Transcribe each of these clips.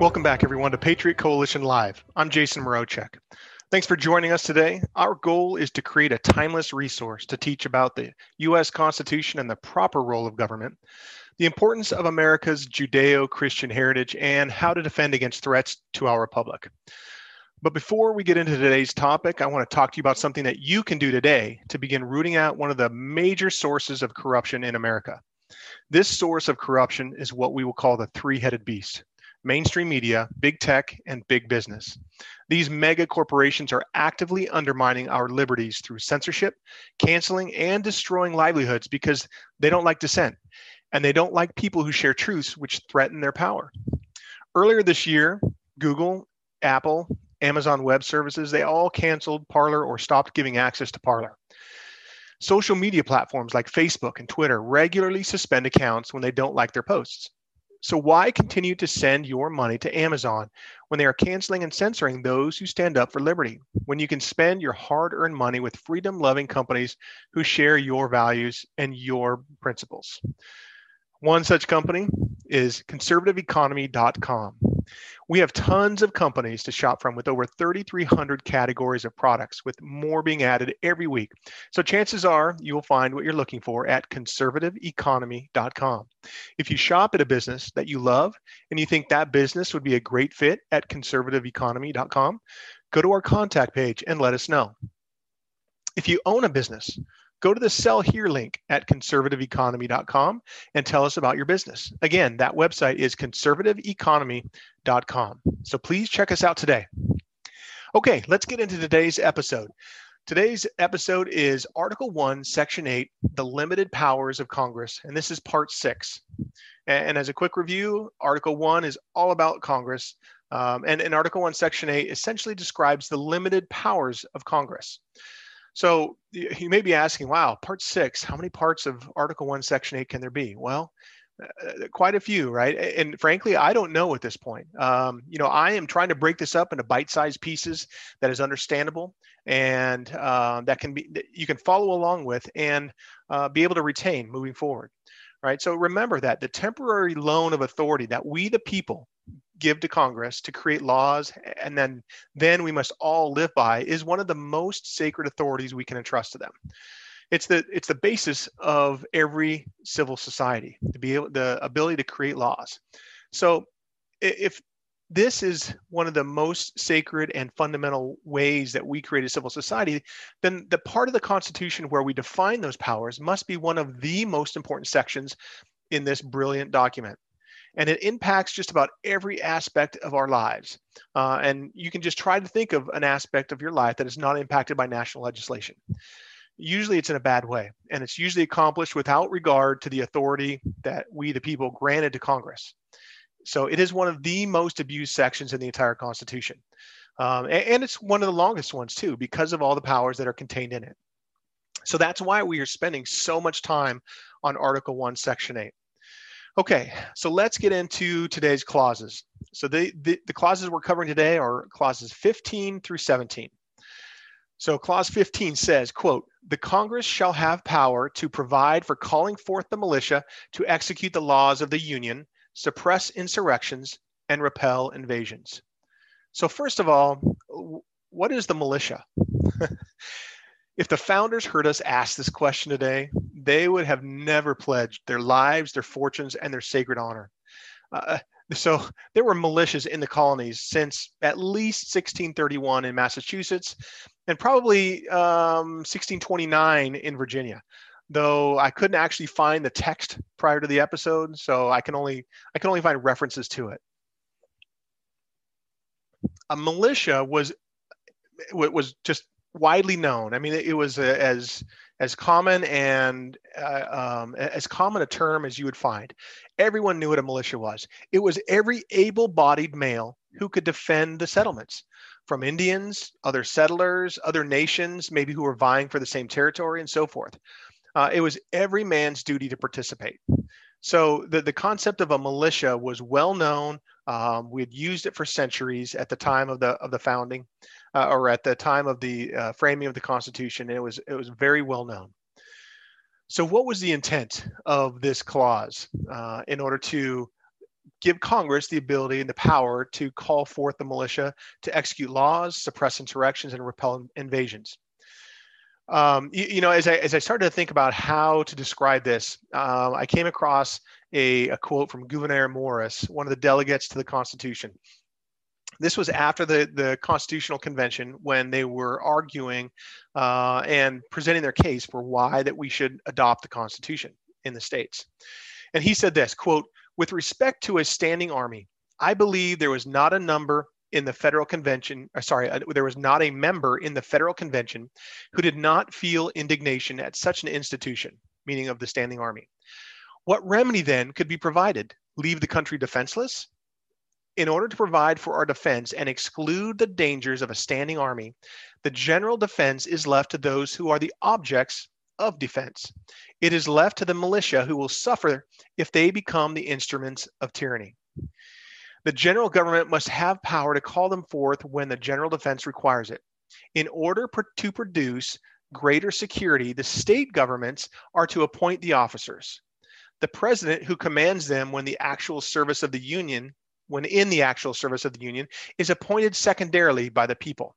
Welcome back, everyone, to Patriot Coalition Live. I'm Jason Mrochek. Thanks for joining us today. Our goal is to create a timeless resource to teach about the U.S. Constitution and the proper role of government, the importance of America's Judeo Christian heritage, and how to defend against threats to our republic. But before we get into today's topic, I want to talk to you about something that you can do today to begin rooting out one of the major sources of corruption in America. This source of corruption is what we will call the three headed beast mainstream media, big tech, and big business. These mega corporations are actively undermining our liberties through censorship, canceling, and destroying livelihoods because they don't like dissent and they don't like people who share truths which threaten their power. Earlier this year, Google, Apple, Amazon Web Services, they all canceled Parler or stopped giving access to Parler. Social media platforms like Facebook and Twitter regularly suspend accounts when they don't like their posts. So, why continue to send your money to Amazon when they are canceling and censoring those who stand up for liberty? When you can spend your hard earned money with freedom loving companies who share your values and your principles? One such company is conservativeeconomy.com. We have tons of companies to shop from with over 3,300 categories of products, with more being added every week. So chances are you will find what you're looking for at conservativeeconomy.com. If you shop at a business that you love and you think that business would be a great fit at conservativeeconomy.com, go to our contact page and let us know. If you own a business, go to the sell here link at conservativeeconomy.com and tell us about your business. Again, that website is conservativeeconomy.com. So please check us out today. Okay, let's get into today's episode. Today's episode is Article 1, Section 8, The Limited Powers of Congress, and this is part 6. And as a quick review, Article 1 is all about Congress. Um, and, and Article 1, Section 8 essentially describes the limited powers of Congress. So you may be asking, wow, part six, how many parts of Article 1, Section 8 can there be? Well, uh, quite a few, right? And frankly, I don't know at this point. Um, you know, I am trying to break this up into bite-sized pieces that is understandable and uh, that can be that you can follow along with and uh, be able to retain moving forward, right? So remember that the temporary loan of authority that we, the people, give to Congress to create laws and then then we must all live by is one of the most sacred authorities we can entrust to them. It's the it's the basis of every civil society to be able the ability to create laws. So if this is one of the most sacred and fundamental ways that we create a civil society, then the part of the Constitution where we define those powers must be one of the most important sections in this brilliant document and it impacts just about every aspect of our lives. Uh, and you can just try to think of an aspect of your life that is not impacted by national legislation. Usually it's in a bad way, and it's usually accomplished without regard to the authority that we, the people, granted to Congress. So it is one of the most abused sections in the entire Constitution. Um, and, and it's one of the longest ones, too, because of all the powers that are contained in it. So that's why we are spending so much time on Article 1, Section 8. Okay, so let's get into today's clauses. So the, the, the, clauses we're covering today are clauses 15 through 17. So clause 15 says, quote, the Congress shall have power to provide for calling forth the militia to execute the laws of the Union, suppress insurrections, and repel invasions. So first of all, what is the militia? if the founders heard us ask this question today, they would have never pledged their lives, their fortunes, and their sacred honor. Uh, so there were militias in the colonies since at least 1631 in Massachusetts and probably um, 1629 in Virginia. Though I couldn't actually find the text prior to the episode, so I can only I can only find references to it. A militia was was just widely known. I mean, it was uh, as as common and uh, um, as common a term as you would find. Everyone knew what a militia was. It was every able-bodied male who could defend the settlements from Indians, other settlers, other nations, maybe who were vying for the same territory, and so forth. Uh, it was every man's duty to participate. So the, the concept of a militia was well known. Um, we had used it for centuries at the time of the of the founding uh, or at the time of the uh, framing of the Constitution. It was it was very well known. So, what was the intent of this clause uh, in order to give Congress the ability and the power to call forth the militia to execute laws, suppress insurrections, and repel invasions? Um, you, you, know, as I, as I started to think about how to describe this, um, I came across a, a quote from Gouverneur Morris, one of the delegates to the Constitution. This was after the, the Constitutional Convention when they were arguing uh, and presenting their case for why that we should adopt the Constitution in the states. And he said this quote, with respect to a standing army, I believe there was not a number in the federal convention, uh, sorry, uh, there was not a member in the federal convention who did not feel indignation at such an institution, meaning of the standing army. What remedy then could be provided? Leave the country defenseless? In order to provide for our defense and exclude the dangers of a standing army, the general defense is left to those who are the objects of defense. It is left to the militia who will suffer if they become the instruments of tyranny. The general government must have power to call them forth when the general defense requires it. In order to produce greater security, the state governments are to appoint the officers. The president, who commands them when the actual service of the Union when in the actual service of the Union is appointed secondarily by the people.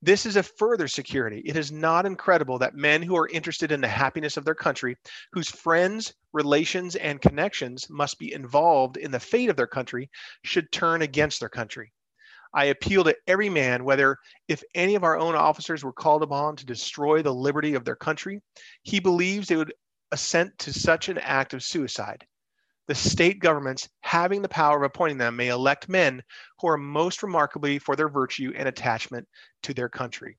This is a further security. It is not incredible that men who are interested in the happiness of their country, whose friends, relations, and connections must be involved in the fate of their country, should turn against their country. I appeal to every man whether, if any of our own officers were called upon to destroy the liberty of their country, he believes they would assent to such an act of suicide the state governments having the power of appointing them may elect men who are most remarkably for their virtue and attachment to their country.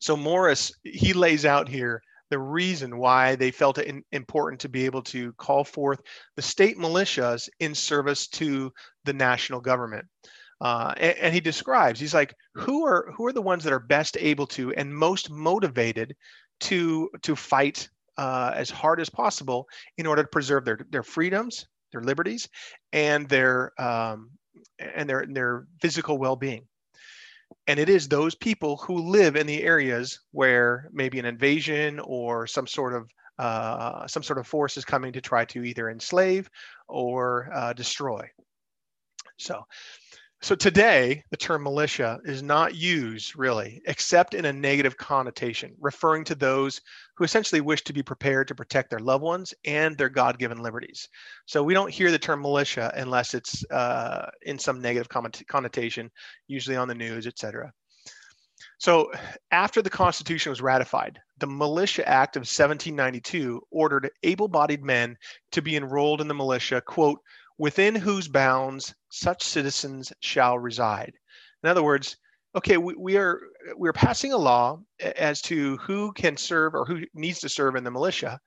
So Morris, he lays out here the reason why they felt it important to be able to call forth the state militias in service to the national government. Uh, and, and, he describes, he's like, who are who are the ones that are best able to and most motivated to to fight uh, as hard as possible in order to preserve their, their freedoms, their liberties, and their um, and their their physical well-being. And it is those people who live in the areas where maybe an invasion or some sort of uh, some sort of force is coming to try to either enslave or uh, destroy. So so today, the term militia is not used really, except in a negative connotation, referring to those who essentially wish to be prepared to protect their loved ones and their God given liberties. So we don't hear the term militia unless it's uh, in some negative connotation, usually on the news, et cetera. So after the Constitution was ratified, the Militia Act of 1792 ordered able bodied men to be enrolled in the militia, quote, within whose bounds such citizens shall reside. In other words, okay, we, we are we're passing a law as to who can serve or who needs to serve in the militia,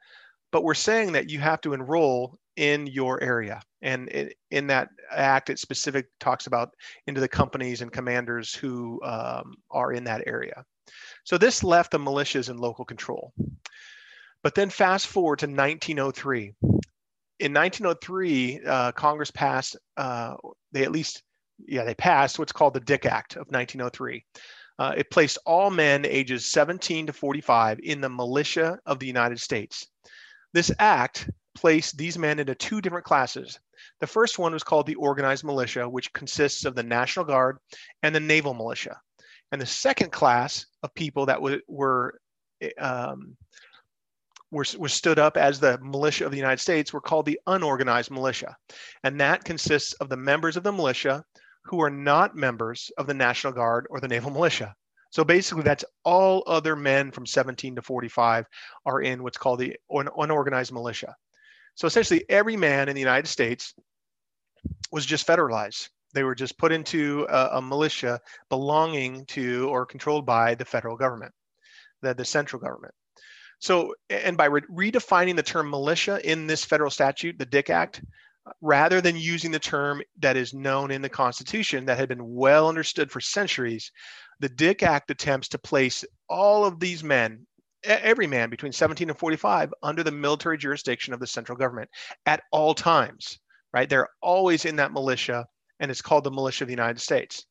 but we're saying that you have to enroll in your area. And it, in that act, it specific talks about into the companies and commanders who um, are in that area. So this left the militias in local control. But then fast forward to 1903 in 1903, uh, Congress passed, uh, they at least, yeah, they passed what's called the Dick Act of 1903. Uh, it placed all men ages 17 to 45 in the militia of the United States. This act placed these men into two different classes. The first one was called the organized militia, which consists of the National Guard and the naval militia. And the second class of people that w- were um, were, were stood up as the militia of the United States were called the unorganized militia. And that consists of the members of the militia who are not members of the National Guard or the Naval Militia. So basically, that's all other men from 17 to 45 are in what's called the unorganized militia. So essentially, every man in the United States was just federalized. They were just put into a, a militia belonging to or controlled by the federal government, the, the central government. So, and by re- redefining the term militia in this federal statute, the Dick Act, rather than using the term that is known in the Constitution that had been well understood for centuries, the Dick Act attempts to place all of these men, every man between 17 and 45, under the military jurisdiction of the central government at all times, right? They're always in that militia, and it's called the militia of the United States.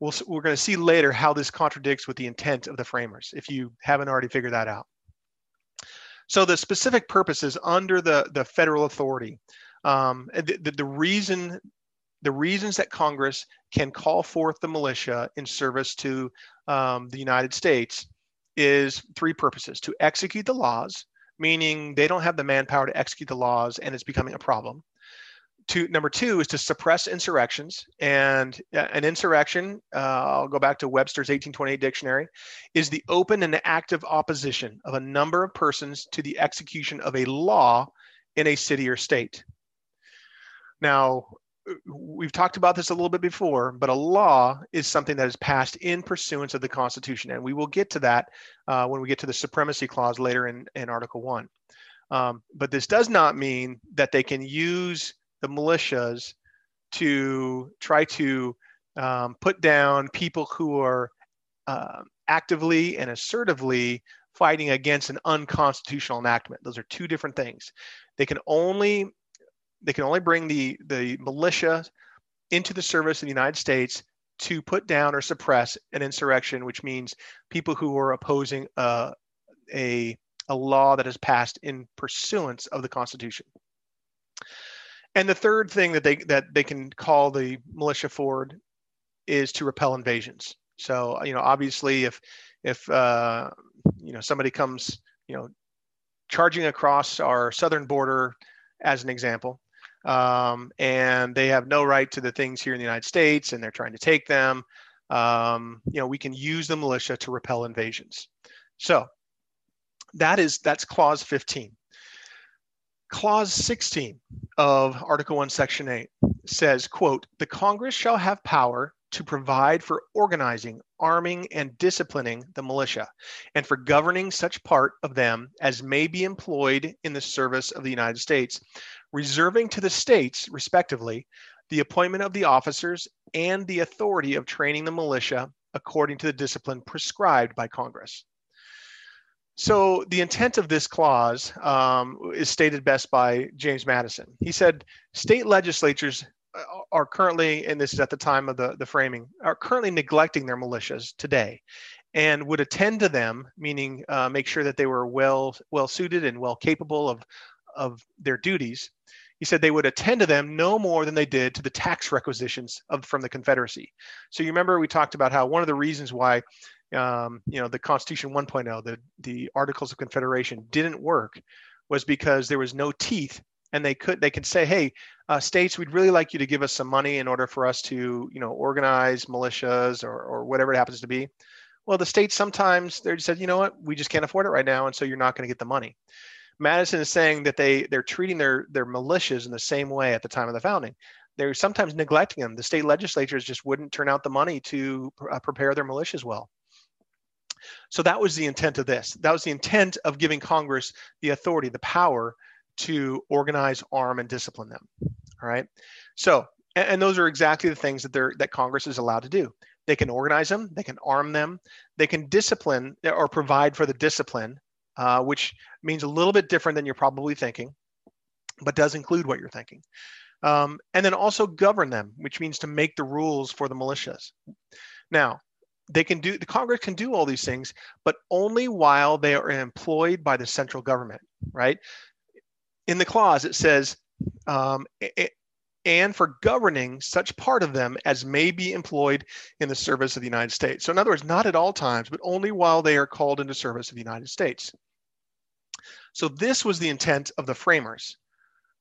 We'll, we're going to see later how this contradicts with the intent of the framers, if you haven't already figured that out. So the specific purposes under the, the federal authority, um, the, the, the reason the reasons that Congress can call forth the militia in service to um, the United States is three purposes. To execute the laws, meaning they don't have the manpower to execute the laws and it's becoming a problem to number two is to suppress insurrections. And an insurrection uh, i'll go back to webster's 1828 dictionary is the open and active opposition of a number of persons to the execution of a law in a city or state. Now we've talked about this a little bit before but a law is something that is passed in pursuance of the constitution. And we will get to that uh, when we get to the supremacy clause later in, in article 1 um, but this does not mean that they can use the militias to try to um, put down people who are uh, actively and assertively fighting against an unconstitutional enactment. Those are two different things. They can only they can only bring the the militia into the service of the United States to put down or suppress an insurrection, which means people who are opposing uh, a a law that is passed in pursuance of the Constitution. And the third thing that they that they can call the militia forward is to repel invasions. So you know, obviously, if if uh, you know somebody comes, you know, charging across our southern border, as an example, um, and they have no right to the things here in the United States, and they're trying to take them, um, you know, we can use the militia to repel invasions. So that is that's clause 15. Clause 16 of Article 1, Section 8 says, quote, the Congress shall have power to provide for organizing, arming, and disciplining the militia, and for governing such part of them as may be employed in the service of the United States, reserving to the states, respectively, the appointment of the officers and the authority of training the militia according to the discipline prescribed by Congress. So the intent of this clause um, is stated best by James Madison. He said, state legislatures uh, are currently, and this is at the time of the, the framing, are currently neglecting their militias today and would attend to them, meaning uh, make sure that they were well well suited and well capable of, of their duties. He said they would attend to them no more than they did to the tax requisitions of, from the Confederacy. So you remember we talked about how one of the reasons why um, you know, the Constitution 1.0, the, the Articles of Confederation didn't work was because there was no teeth and they could they could say hey uh, states we'd really like you to give us some money in order for us to you know organize militias or, or whatever it happens to be. Well the states sometimes they said you know what we just can't afford it right now and so you're not going to get the money. Madison is saying that they they're treating their their militias in the same way at the time of the founding. They're sometimes neglecting them. The state legislatures just wouldn't turn out the money to uh, prepare their militias well so that was the intent of this. That was the intent of giving Congress the authority, the power to organize, arm, and discipline them. All right. So, and, and those are exactly the things that they're that Congress is allowed to do. They can organize them, they can arm them, they can discipline or provide for the discipline, uh, which means a little bit different than you're probably thinking, but does include what you're thinking. Um, and then also govern them, which means to make the rules for the militias. Now, they can do the congress can do all these things but only while they are employed by the central government right? In the clause it says um, and for governing such part of them as may be employed in the service of the united states. So in other words not at all times but only while they are called into service of the united states. So this was the intent of the framers.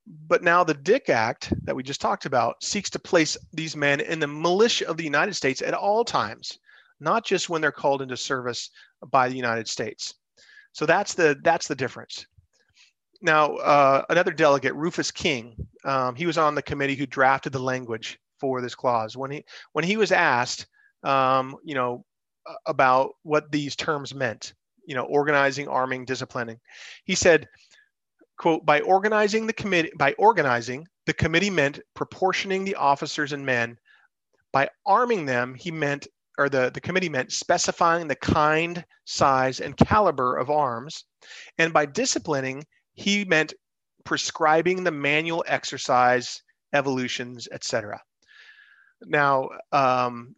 But now the Dick Act that we just talked about seeks to place these men in the militia of the United States at all times not just when they're called into service by the United States. So that's the that's the difference. Now, uh, another delegate, Rufus King, um, he was on the committee who drafted the language for this clause. When he when he was asked, um, you know, about what these terms meant, you know, organizing, arming, disciplining. He said, quote, by organizing the committee, by organizing, the committee meant proportioning the officers and men. By arming them, he meant, or the, the committee meant specifying the kind, size, and caliber of arms. And by disciplining, he meant prescribing the manual exercise, evolutions, etc. Now, um,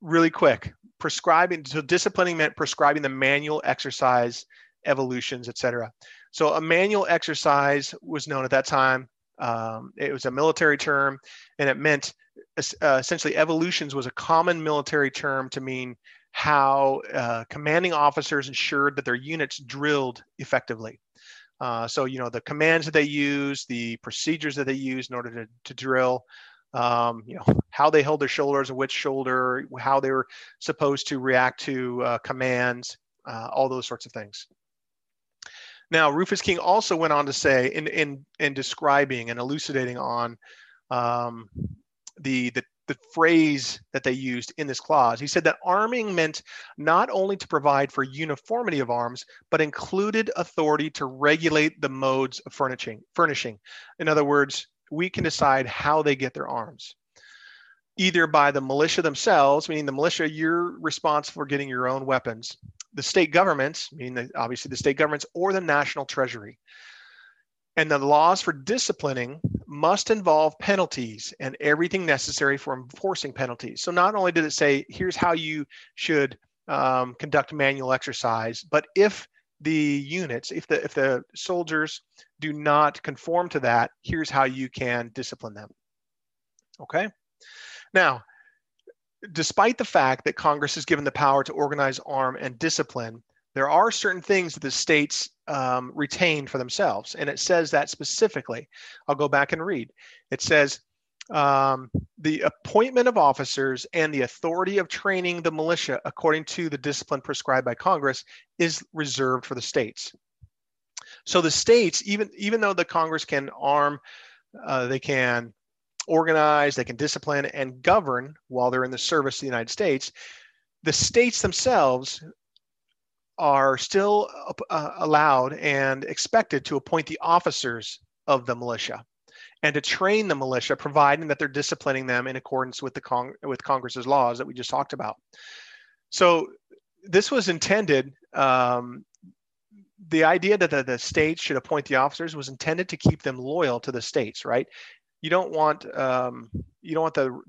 really quick, prescribing, so disciplining meant prescribing the manual exercise, evolutions, etc. So a manual exercise was known at that time. Um, it was a military term, and it meant uh, essentially evolutions was a common military term to mean how uh, commanding officers ensured that their units drilled effectively. Uh, so, you know, the commands that they use, the procedures that they use in order to, to drill, um, you know, how they held their shoulders, which shoulder, how they were supposed to react to uh, commands, uh, all those sorts of things. Now, Rufus King also went on to say, in in in describing and elucidating on um, the the the phrase that they used in this clause. He said that arming meant not only to provide for uniformity of arms, but included authority to regulate the modes of furnishing. Furnishing, in other words, we can decide how they get their arms. Either by the militia themselves, meaning the militia, you're responsible for getting your own weapons. The state governments, meaning the, obviously the state governments, or the national treasury. And the laws for disciplining must involve penalties and everything necessary for enforcing penalties. So not only did it say, here's how you should um, conduct manual exercise, but if the units, if the if the soldiers do not conform to that, here's how you can discipline them. Okay. Now, despite the fact that Congress is given the power to organize, arm, and discipline, there are certain things that the states um, retain for themselves. And it says that specifically. I'll go back and read. It says, um, the appointment of officers and the authority of training the militia according to the discipline prescribed by Congress is reserved for the states. So the states, even even though the Congress can arm, uh, they can organize, they can discipline and govern while they're in the service of the United States. The states themselves are still uh, allowed and expected to appoint the officers of the militia and to train the militia, providing that they're disciplining them in accordance with the Cong- with Congress's laws that we just talked about. So this was intended. Um, the idea that the, the states should appoint the officers was intended to keep them loyal to the states, right? You don't want um, you don't want the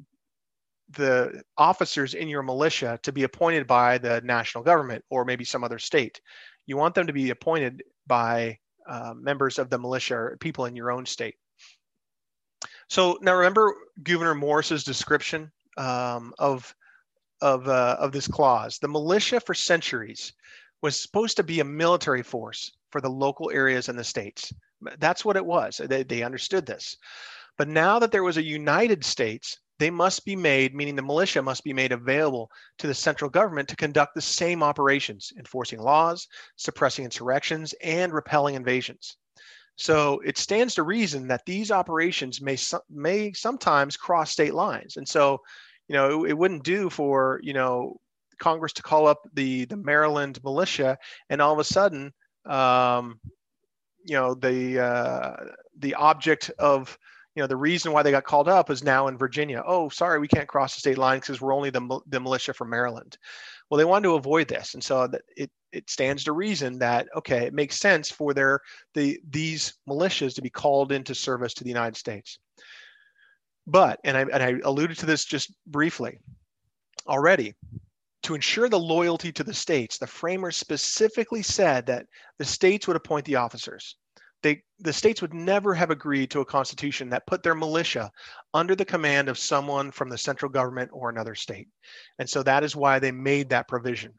the officers in your militia to be appointed by the national government or maybe some other state. You want them to be appointed by uh, members of the militia or people in your own state. So now remember Gouverneur Morris's description um, of of uh, of this clause. The militia for centuries was supposed to be a military force for the local areas and the states. That's what it was. They, they understood this. But now that there was a United States, they must be made, meaning the militia must be made available to the central government to conduct the same operations, enforcing laws, suppressing insurrections, and repelling invasions. So it stands to reason that these operations may may sometimes cross state lines, and so you know it, it wouldn't do for you know Congress to call up the the Maryland militia and all of a sudden um, you know the uh, the object of you know the reason why they got called up is now in Virginia. Oh, sorry, we can't cross the state line because we're only the, the militia from Maryland. Well, they wanted to avoid this, and so it it stands to reason that okay, it makes sense for their the these militias to be called into service to the United States. But and I and I alluded to this just briefly already. To ensure the loyalty to the states, the framers specifically said that the states would appoint the officers they, the states would never have agreed to a constitution that put their militia under the command of someone from the central government or another state. And so that is why they made that provision.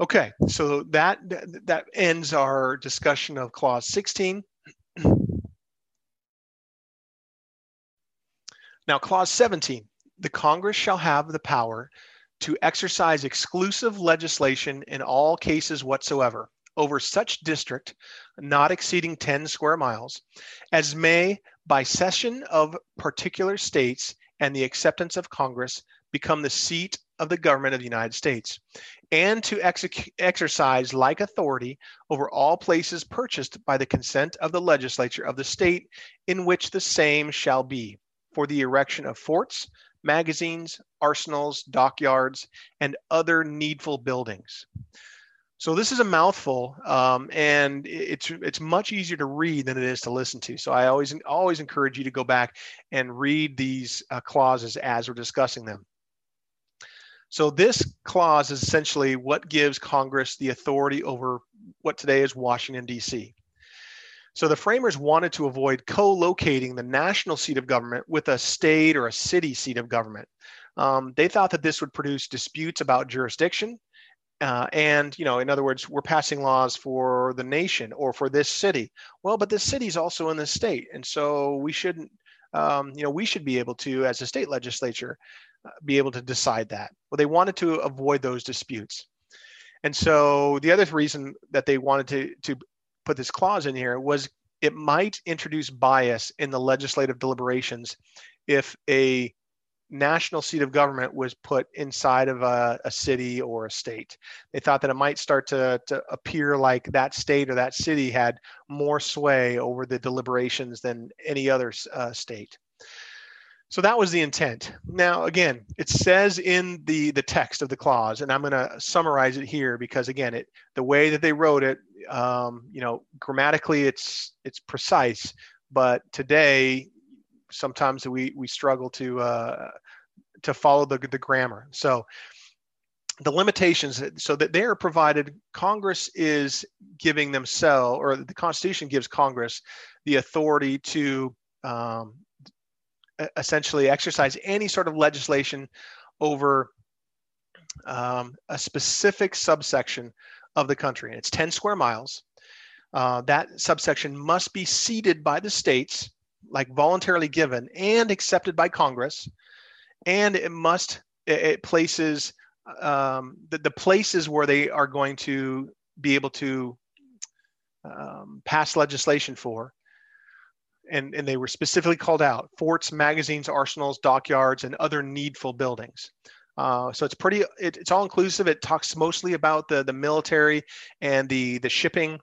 Okay, so that that ends our discussion of clause 16. Now, clause 17, the Congress shall have the power to exercise exclusive legislation in all cases whatsoever over such district not exceeding 10 square miles as may by cession of particular states and the acceptance of congress become the seat of the government of the United States, and to ex- exercise like authority over all places purchased by the consent of the legislature of the state in which the same shall be, for the erection of forts, magazines, arsenals, dockyards, and other needful buildings. So this is a mouthful, um, and it's it's much easier to read than it is to listen to. So I always always encourage you to go back and read these uh, clauses as we're discussing them. So this clause is essentially what gives Congress the authority over what today is Washington D.C. So the framers wanted to avoid co-locating the national seat of government with a state or a city seat of government. Um, they thought that this would produce disputes about jurisdiction uh, and you know in other words we're passing laws for the nation or for this city. Well but this city is also in the state and so we shouldn't um, you know we should be able to as a state legislature uh, be able to decide that. Well they wanted to avoid those disputes. And so the other reason that they wanted to to put this clause in here was it might introduce bias in the legislative deliberations if a national seat of government was put inside of a, a, city or a state. They thought that it might start to, to appear like that state or that city had more sway over the deliberations than any other uh, state. So that was the intent. Now, again, it says in the the text of the clause, and I'm going to summarize it here because again, it the way that they wrote it, um, you know, grammatically it's it's precise, but today sometimes we we struggle to uh, to follow the the grammar. So the limitations so that they are provided congress is giving themselves or the constitution gives congress the authority to um, essentially exercise any sort of legislation over um, a specific subsection of the country and it's 10 square miles uh, that subsection must be ceded by the states like voluntarily given and accepted by Congress, and it must it places um, the, the places where they are going to be able to um, pass legislation for and, and they were specifically called out forts magazines arsenals dockyards and other needful buildings. Uh, so it's pretty it, it's all inclusive. It talks mostly about the the military and the the shipping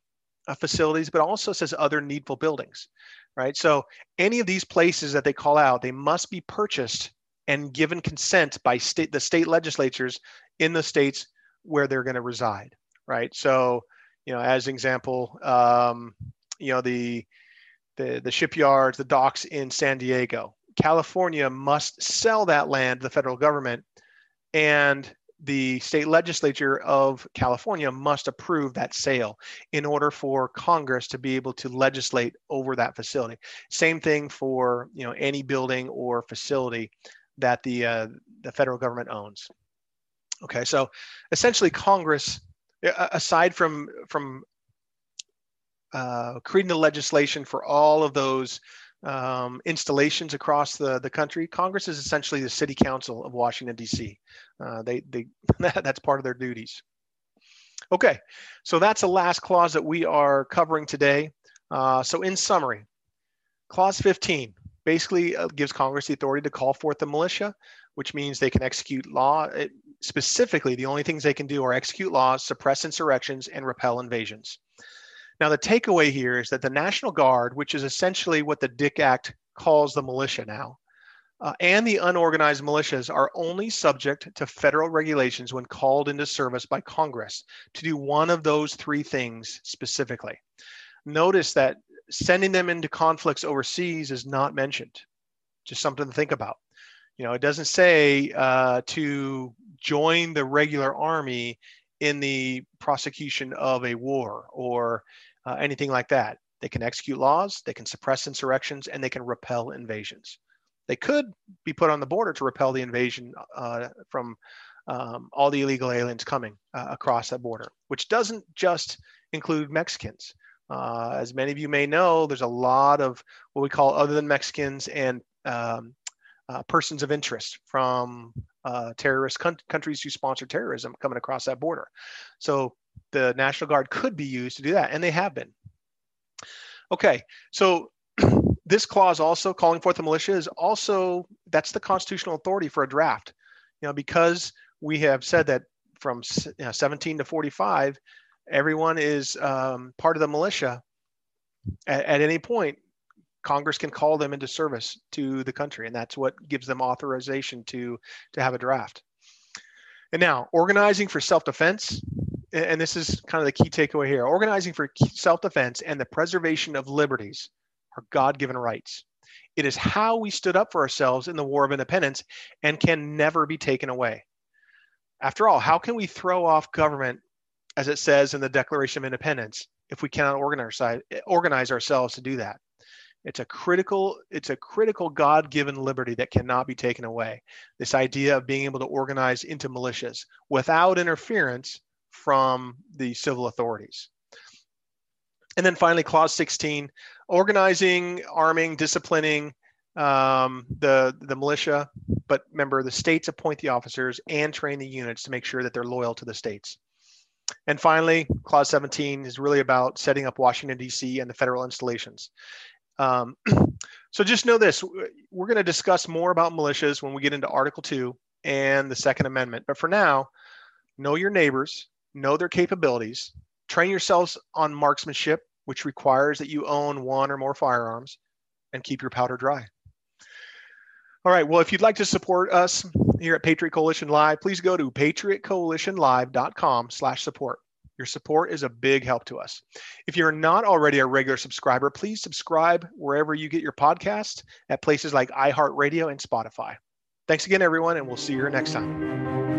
uh, facilities but also says other needful buildings right? So any of these places that they call out, they must be purchased and given consent by state the state legislatures in the states where they're going to reside, right? So, you know, as an example, um, you know the the the shipyards, the docks in San Diego, California must sell that land to the federal government, and the state legislature of California must approve that sale in order for Congress to be able to legislate over that facility. Same thing for you know any building or facility that the uh, the federal government owns. Okay, so essentially Congress, aside from from uh, creating the legislation for all of those um, installations across the, the country. Congress is essentially the city council of Washington, D.C. Uh, they, they, that's part of their duties. Okay, so that's the last clause that we are covering today. Uh, so, in summary, Clause 15 basically uh, gives Congress the authority to call forth the militia, which means they can execute law. It, specifically, the only things they can do are execute laws, suppress insurrections, and repel invasions. Now, the takeaway here is that the National Guard, which is essentially what the Dick Act calls the militia now, uh, and the unorganized militias are only subject to federal regulations when called into service by Congress to do one of those three things specifically. Notice that sending them into conflicts overseas is not mentioned. Just something to think about. You know, it doesn't say uh, to join the regular army in the prosecution of a war or uh, anything like that. They can execute laws, they can suppress insurrections, and they can repel invasions. They could be put on the border to repel the invasion uh, from um, all the illegal aliens coming uh, across that border, which doesn't just include Mexicans. Uh, as many of you may know, there's a lot of what we call other than Mexicans and um, uh, persons of interest from uh, terrorist con- countries who sponsor terrorism coming across that border. So the National Guard could be used to do that, and they have been. Okay, so this clause also calling forth the militia is also that's the constitutional authority for a draft. You know, because we have said that from you know, 17 to 45, everyone is um, part of the militia. At, at any point, Congress can call them into service to the country, and that's what gives them authorization to to have a draft. And now, organizing for self-defense, and this is kind of the key takeaway here: organizing for self-defense and the preservation of liberties are God-given rights. It is how we stood up for ourselves in the War of Independence and can never be taken away. After all, how can we throw off government, as it says in the Declaration of Independence, if we cannot organize, organize ourselves to do that? It's a critical, it's a critical God-given liberty that cannot be taken away. This idea of being able to organize into militias without interference from the civil authorities. And then finally, clause 16, organizing, arming, disciplining um, the, the militia, but remember the states appoint the officers and train the units to make sure that they're loyal to the states. And finally, clause 17 is really about setting up Washington, D.C. and the federal installations. Um, so just know this we're going to discuss more about militias when we get into Article 2 and the Second Amendment. But for now, know your neighbors, know their capabilities, train yourselves on marksmanship, which requires that you own one or more firearms, and keep your powder dry. All right. Well, if you'd like to support us here at Patriot Coalition Live, please go to patriotcoalitionlive.com slash support. Your support is a big help to us. If you're not already a regular subscriber, please subscribe wherever you get your podcast at places like iHeartRadio and Spotify. Thanks again, everyone, and we'll see you next time.